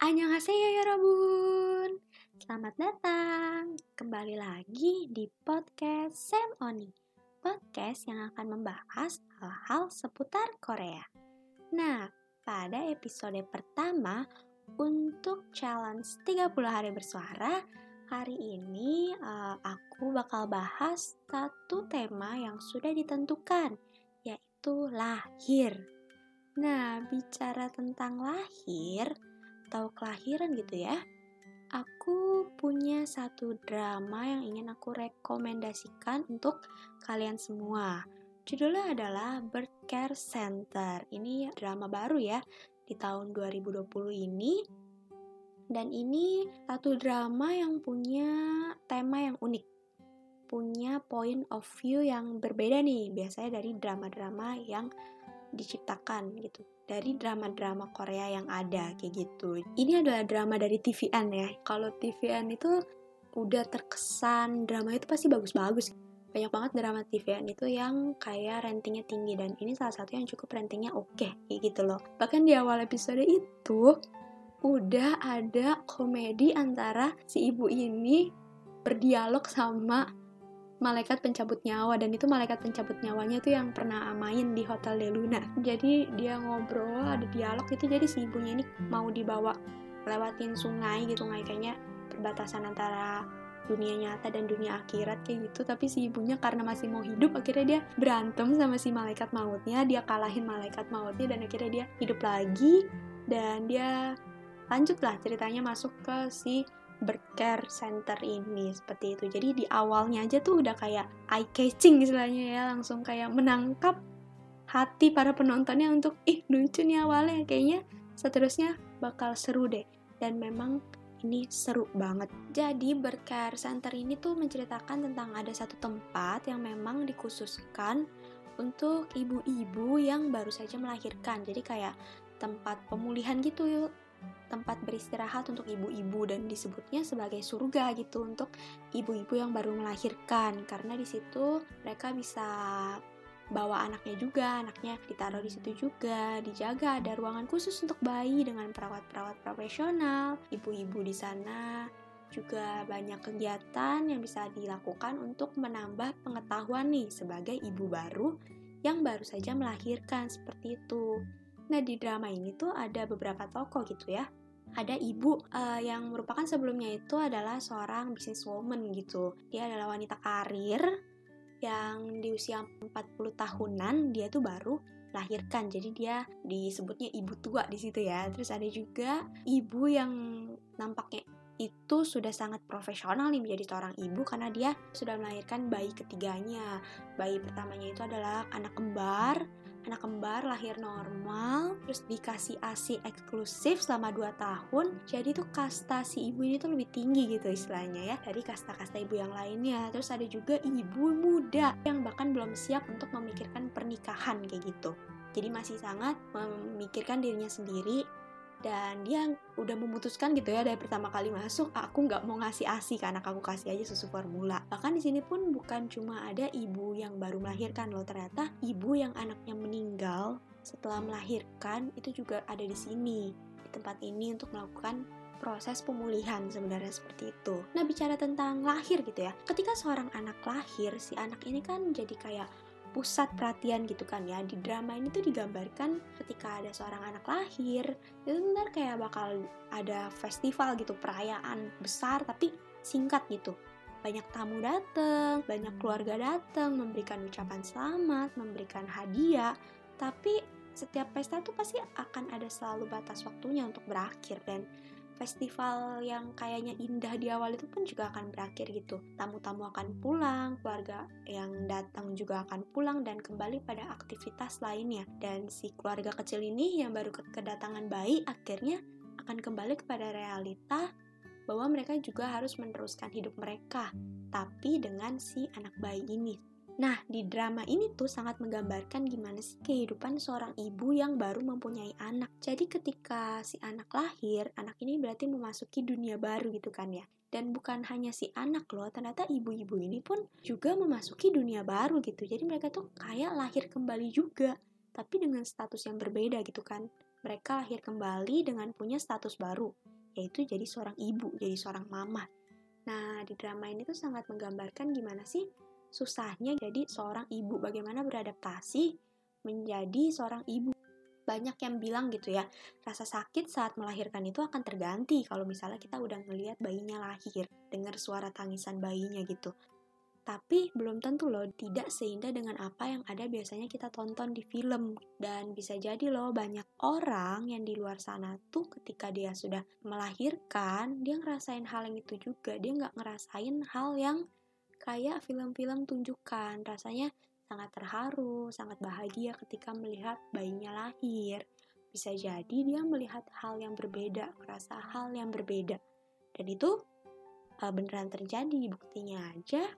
Annyeonghaseyo yorobun Selamat datang Kembali lagi di podcast Sam Oni Podcast yang akan membahas hal-hal seputar Korea. Nah, pada episode pertama Untuk challenge 30 hari bersuara Hari ini uh, aku bakal bahas satu tema yang sudah ditentukan Yaitu lahir. Nah, bicara tentang lahir, atau kelahiran gitu ya, aku punya satu drama yang ingin aku rekomendasikan untuk kalian semua. Judulnya adalah Birth Care Center. Ini drama baru ya di tahun 2020 ini. Dan ini satu drama yang punya tema yang unik. Punya point of view yang berbeda nih biasanya dari drama-drama yang diciptakan gitu dari drama-drama Korea yang ada kayak gitu. Ini adalah drama dari TVN ya. Kalau TVN itu udah terkesan drama itu pasti bagus-bagus. Banyak banget drama TVN itu yang kayak ratingnya tinggi dan ini salah satu yang cukup ratingnya oke okay, kayak gitu loh. Bahkan di awal episode itu udah ada komedi antara si ibu ini berdialog sama malaikat pencabut nyawa dan itu malaikat pencabut nyawanya tuh yang pernah main di Hotel De Luna. Jadi dia ngobrol, ada dialog itu jadi si ibunya ini mau dibawa lewatin sungai gitu, sungai kayaknya perbatasan antara dunia nyata dan dunia akhirat kayak gitu. Tapi si ibunya karena masih mau hidup akhirnya dia berantem sama si malaikat mautnya. Dia kalahin malaikat mautnya dan akhirnya dia hidup lagi. Dan dia lanjutlah ceritanya masuk ke si bercare center ini seperti itu. Jadi di awalnya aja tuh udah kayak eye catching istilahnya ya langsung kayak menangkap hati para penontonnya untuk ih lucu nih awalnya kayaknya seterusnya bakal seru deh. Dan memang ini seru banget. Jadi bercare center ini tuh menceritakan tentang ada satu tempat yang memang dikhususkan untuk ibu-ibu yang baru saja melahirkan. Jadi kayak tempat pemulihan gitu tempat beristirahat untuk ibu-ibu dan disebutnya sebagai surga gitu untuk ibu-ibu yang baru melahirkan karena di situ mereka bisa bawa anaknya juga, anaknya ditaruh di situ juga, dijaga ada ruangan khusus untuk bayi dengan perawat-perawat profesional, ibu-ibu di sana juga banyak kegiatan yang bisa dilakukan untuk menambah pengetahuan nih sebagai ibu baru yang baru saja melahirkan seperti itu. Nah di drama ini tuh ada beberapa tokoh gitu ya ada ibu uh, yang merupakan sebelumnya itu adalah seorang businesswoman gitu. Dia adalah wanita karir yang di usia 40 tahunan dia tuh baru lahirkan. Jadi dia disebutnya ibu tua di situ ya. Terus ada juga ibu yang nampaknya itu sudah sangat profesional nih menjadi seorang ibu karena dia sudah melahirkan bayi ketiganya. Bayi pertamanya itu adalah anak kembar anak kembar lahir normal terus dikasih ASI eksklusif selama 2 tahun jadi tuh kasta si ibu ini tuh lebih tinggi gitu istilahnya ya dari kasta-kasta ibu yang lainnya. Terus ada juga ibu muda yang bahkan belum siap untuk memikirkan pernikahan kayak gitu. Jadi masih sangat memikirkan dirinya sendiri dan dia udah memutuskan gitu ya dari pertama kali masuk aku nggak mau ngasih asi karena aku kasih aja susu formula bahkan di sini pun bukan cuma ada ibu yang baru melahirkan loh ternyata ibu yang anaknya meninggal setelah melahirkan itu juga ada di sini di tempat ini untuk melakukan proses pemulihan sebenarnya seperti itu. Nah bicara tentang lahir gitu ya, ketika seorang anak lahir, si anak ini kan jadi kayak pusat perhatian gitu kan ya. Di drama ini tuh digambarkan ketika ada seorang anak lahir itu ntar kayak bakal ada festival gitu perayaan besar tapi singkat gitu. Banyak tamu datang banyak keluarga datang memberikan ucapan selamat memberikan hadiah. Tapi setiap pesta tuh pasti akan ada selalu batas waktunya untuk berakhir dan festival yang kayaknya indah di awal itu pun juga akan berakhir gitu. Tamu-tamu akan pulang, keluarga yang datang juga akan pulang dan kembali pada aktivitas lainnya. Dan si keluarga kecil ini yang baru kedatangan bayi akhirnya akan kembali kepada realita bahwa mereka juga harus meneruskan hidup mereka, tapi dengan si anak bayi ini Nah, di drama ini tuh sangat menggambarkan gimana sih kehidupan seorang ibu yang baru mempunyai anak. Jadi ketika si anak lahir, anak ini berarti memasuki dunia baru gitu kan ya. Dan bukan hanya si anak loh, ternyata ibu-ibu ini pun juga memasuki dunia baru gitu. Jadi mereka tuh kayak lahir kembali juga, tapi dengan status yang berbeda gitu kan. mereka lahir kembali dengan punya status baru, yaitu jadi seorang ibu, jadi seorang mama. Nah, di drama ini tuh sangat menggambarkan gimana sih susahnya jadi seorang ibu, bagaimana beradaptasi menjadi seorang ibu. Banyak yang bilang gitu ya, rasa sakit saat melahirkan itu akan terganti kalau misalnya kita udah ngelihat bayinya lahir, dengar suara tangisan bayinya gitu. Tapi belum tentu loh tidak seindah dengan apa yang ada biasanya kita tonton di film. Dan bisa jadi loh banyak orang yang di luar sana tuh ketika dia sudah melahirkan, dia ngerasain hal yang itu juga. Dia nggak ngerasain hal yang kayak film-film tunjukkan. Rasanya sangat terharu, sangat bahagia ketika melihat bayinya lahir. Bisa jadi dia melihat hal yang berbeda, merasa hal yang berbeda. Dan itu uh, beneran terjadi, buktinya aja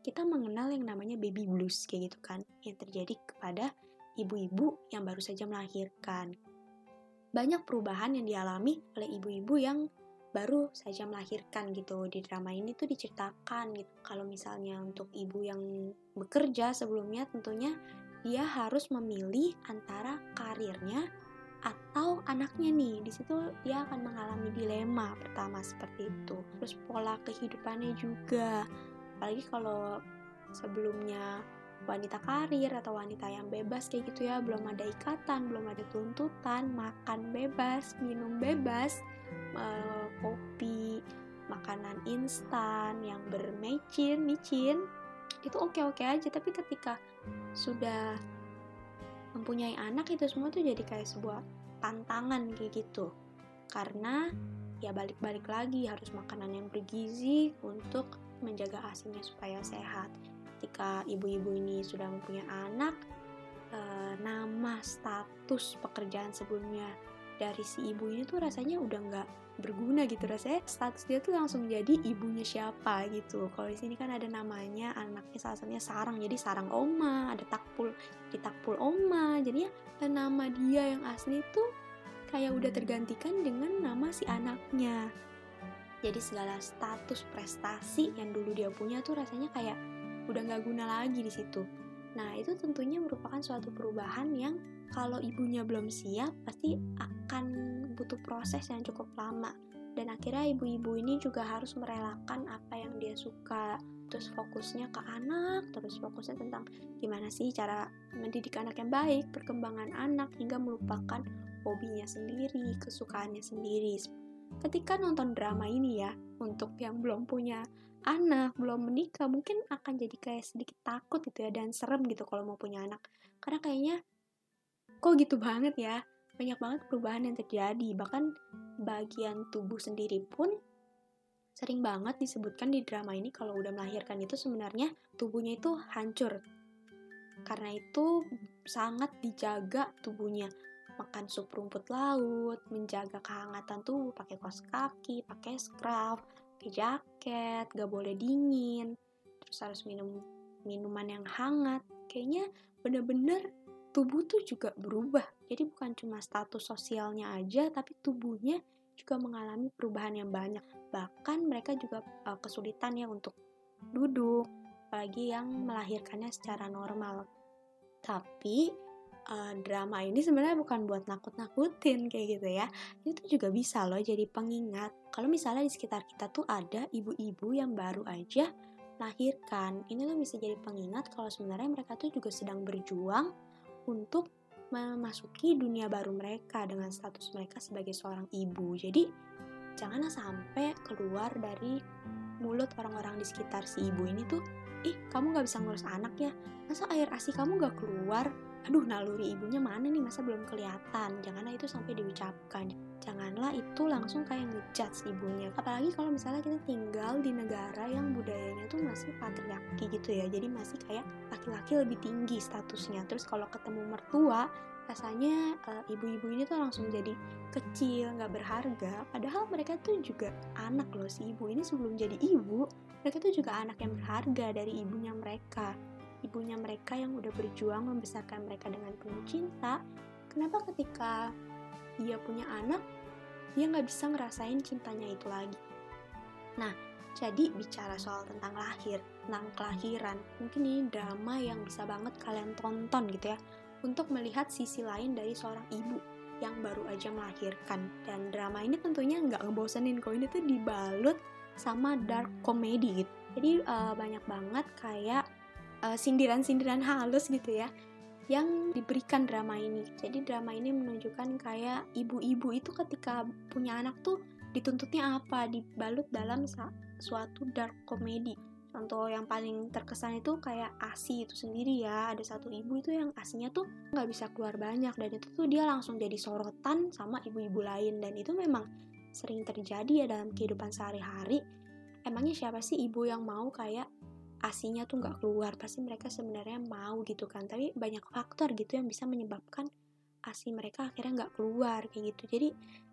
kita mengenal yang namanya baby blues kayak gitu kan yang terjadi kepada ibu-ibu yang baru saja melahirkan. Banyak perubahan yang dialami oleh ibu-ibu yang baru saja melahirkan gitu. Di drama ini tuh diceritakan gitu. Kalau misalnya untuk ibu yang bekerja sebelumnya tentunya dia harus memilih antara karirnya atau anaknya nih. Di situ dia akan mengalami dilema pertama seperti itu. Terus pola kehidupannya juga. Apalagi kalau sebelumnya wanita karir atau wanita yang bebas kayak gitu ya. Belum ada ikatan belum ada tuntutan makan bebas minum bebas uh, kopi makanan instan yang bermecin micin itu oke-oke aja. Tapi ketika sudah mempunyai anak itu semua tuh jadi kayak sebuah tantangan kayak gitu. Karena ya balik-balik lagi harus makanan yang bergizi untuk menjaga asinya supaya sehat. Ketika ibu-ibu ini sudah mempunyai anak, e, nama status pekerjaan sebelumnya dari si ibu ini tuh rasanya udah nggak berguna gitu. Rasanya status dia tuh langsung jadi ibunya siapa gitu. Kalau di sini kan ada namanya anaknya salah satunya sarang. Jadi sarang oma ada takpul di takpul oma. Jadi ya nama dia yang asli tuh kayak udah tergantikan dengan nama si anaknya. Jadi segala status prestasi yang dulu dia punya tuh rasanya kayak udah nggak guna lagi di situ. Nah itu tentunya merupakan suatu perubahan yang kalau ibunya belum siap pasti akan butuh proses yang cukup lama. Dan akhirnya ibu-ibu ini juga harus merelakan apa yang dia suka. Terus fokusnya ke anak terus fokusnya tentang gimana sih cara mendidik anak yang baik perkembangan anak hingga melupakan hobinya sendiri kesukaannya sendiri. Ketika nonton drama ini ya untuk yang belum punya anak belum menikah mungkin akan jadi kayak sedikit takut gitu ya dan serem gitu kalau mau punya anak. Karena kayaknya kok gitu banget ya banyak banget perubahan yang terjadi. Bahkan bagian tubuh sendiri pun sering banget disebutkan di drama ini kalau udah melahirkan itu sebenarnya tubuhnya itu hancur. Karena itu sangat dijaga tubuhnya. Makan sup rumput laut, menjaga kehangatan tubuh pakai kaos kaki, pakai scarf, pakai gak boleh dingin, terus harus minum minuman yang hangat. Kayaknya bener-bener tubuh tuh juga berubah. Jadi bukan cuma status sosialnya aja, tapi tubuhnya juga mengalami perubahan yang banyak. Bahkan mereka juga uh, kesulitan ya untuk duduk, apalagi yang melahirkannya secara normal. Tapi uh, drama ini sebenarnya bukan buat nakut-nakutin kayak gitu ya. Itu juga bisa loh jadi pengingat. Kalau misalnya di sekitar kita tuh ada ibu-ibu yang baru aja melahirkan, ini tuh bisa jadi pengingat kalau sebenarnya mereka tuh juga sedang berjuang untuk memasuki dunia baru mereka dengan status mereka sebagai seorang ibu. Jadi jangan sampai keluar dari mulut orang-orang di sekitar si ibu ini tuh, ih kamu gak bisa ngurus anak ya, masa air asi kamu gak keluar, aduh naluri ibunya mana nih? Masa belum kelihatan? Janganlah itu sampai diucapkan. Janganlah itu langsung kayak ngejudge ibunya. Apalagi kalau misalnya kita tinggal di negara yang budayanya tuh masih patriarki gitu ya. Jadi masih kayak laki-laki lebih tinggi statusnya. Terus kalau ketemu mertua rasanya uh, ibu-ibu ini tuh langsung jadi kecil nggak berharga. Padahal mereka tuh juga anak loh. Si ibu ini sebelum jadi ibu mereka tuh juga anak yang berharga dari ibunya mereka ibunya mereka yang udah berjuang membesarkan mereka dengan penuh cinta, kenapa ketika dia punya anak, dia nggak bisa ngerasain cintanya itu lagi? Nah, jadi bicara soal tentang lahir, tentang kelahiran, mungkin ini drama yang bisa banget kalian tonton gitu ya, untuk melihat sisi lain dari seorang ibu yang baru aja melahirkan dan drama ini tentunya nggak ngebosenin kok ini tuh dibalut sama dark comedy gitu jadi uh, banyak banget kayak sindiran sindiran-sindiran halus gitu ya yang diberikan drama ini. Jadi drama ini menunjukkan kayak ibu-ibu itu ketika punya anak tuh dituntutnya apa? Dibalut dalam suatu dark comedy. Contoh yang paling terkesan itu kayak asi itu sendiri ya. Ada satu ibu itu yang asinya tuh nggak bisa keluar banyak dan itu tuh dia langsung jadi sorotan sama ibu-ibu lain. Dan itu memang sering terjadi ya dalam kehidupan sehari-hari. Emangnya siapa sih ibu yang mau kayak asinya tuh nggak keluar pasti mereka sebenarnya mau gitu kan. Tapi banyak faktor gitu yang bisa menyebabkan asi mereka akhirnya nggak keluar kayak gitu. Jadi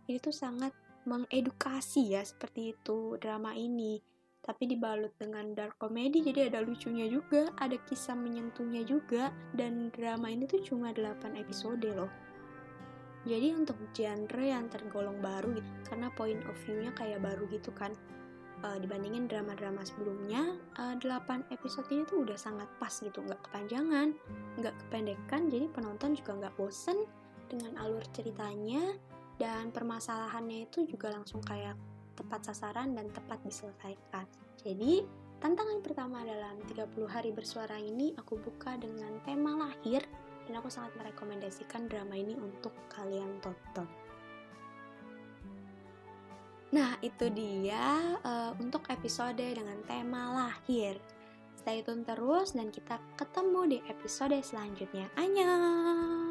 ini tuh sangat mengedukasi ya seperti itu drama ini. Tapi dibalut dengan dark comedy jadi ada lucunya juga ada kisah menyentuhnya juga dan drama ini tuh cuma 8 episode loh. Jadi untuk genre yang tergolong baru gitu karena point of view-nya kayak baru gitu kan uh, dibandingin drama-drama sebelumnya uh, eh, 8 episode ini tuh udah sangat pas gitu nggak kepanjangan nggak kependekan jadi penonton juga nggak bosen dengan alur ceritanya dan permasalahannya itu juga langsung kayak tepat sasaran dan tepat diselesaikan. Jadi, tantangan pertama dalam 30 hari bersuara ini aku buka dengan tema lahir dan aku sangat merekomendasikan drama ini untuk kalian tonton. Nah, itu dia uh, untuk episode dengan tema lahir. Stay tune terus dan kita ketemu di episode selanjutnya. Annyeong!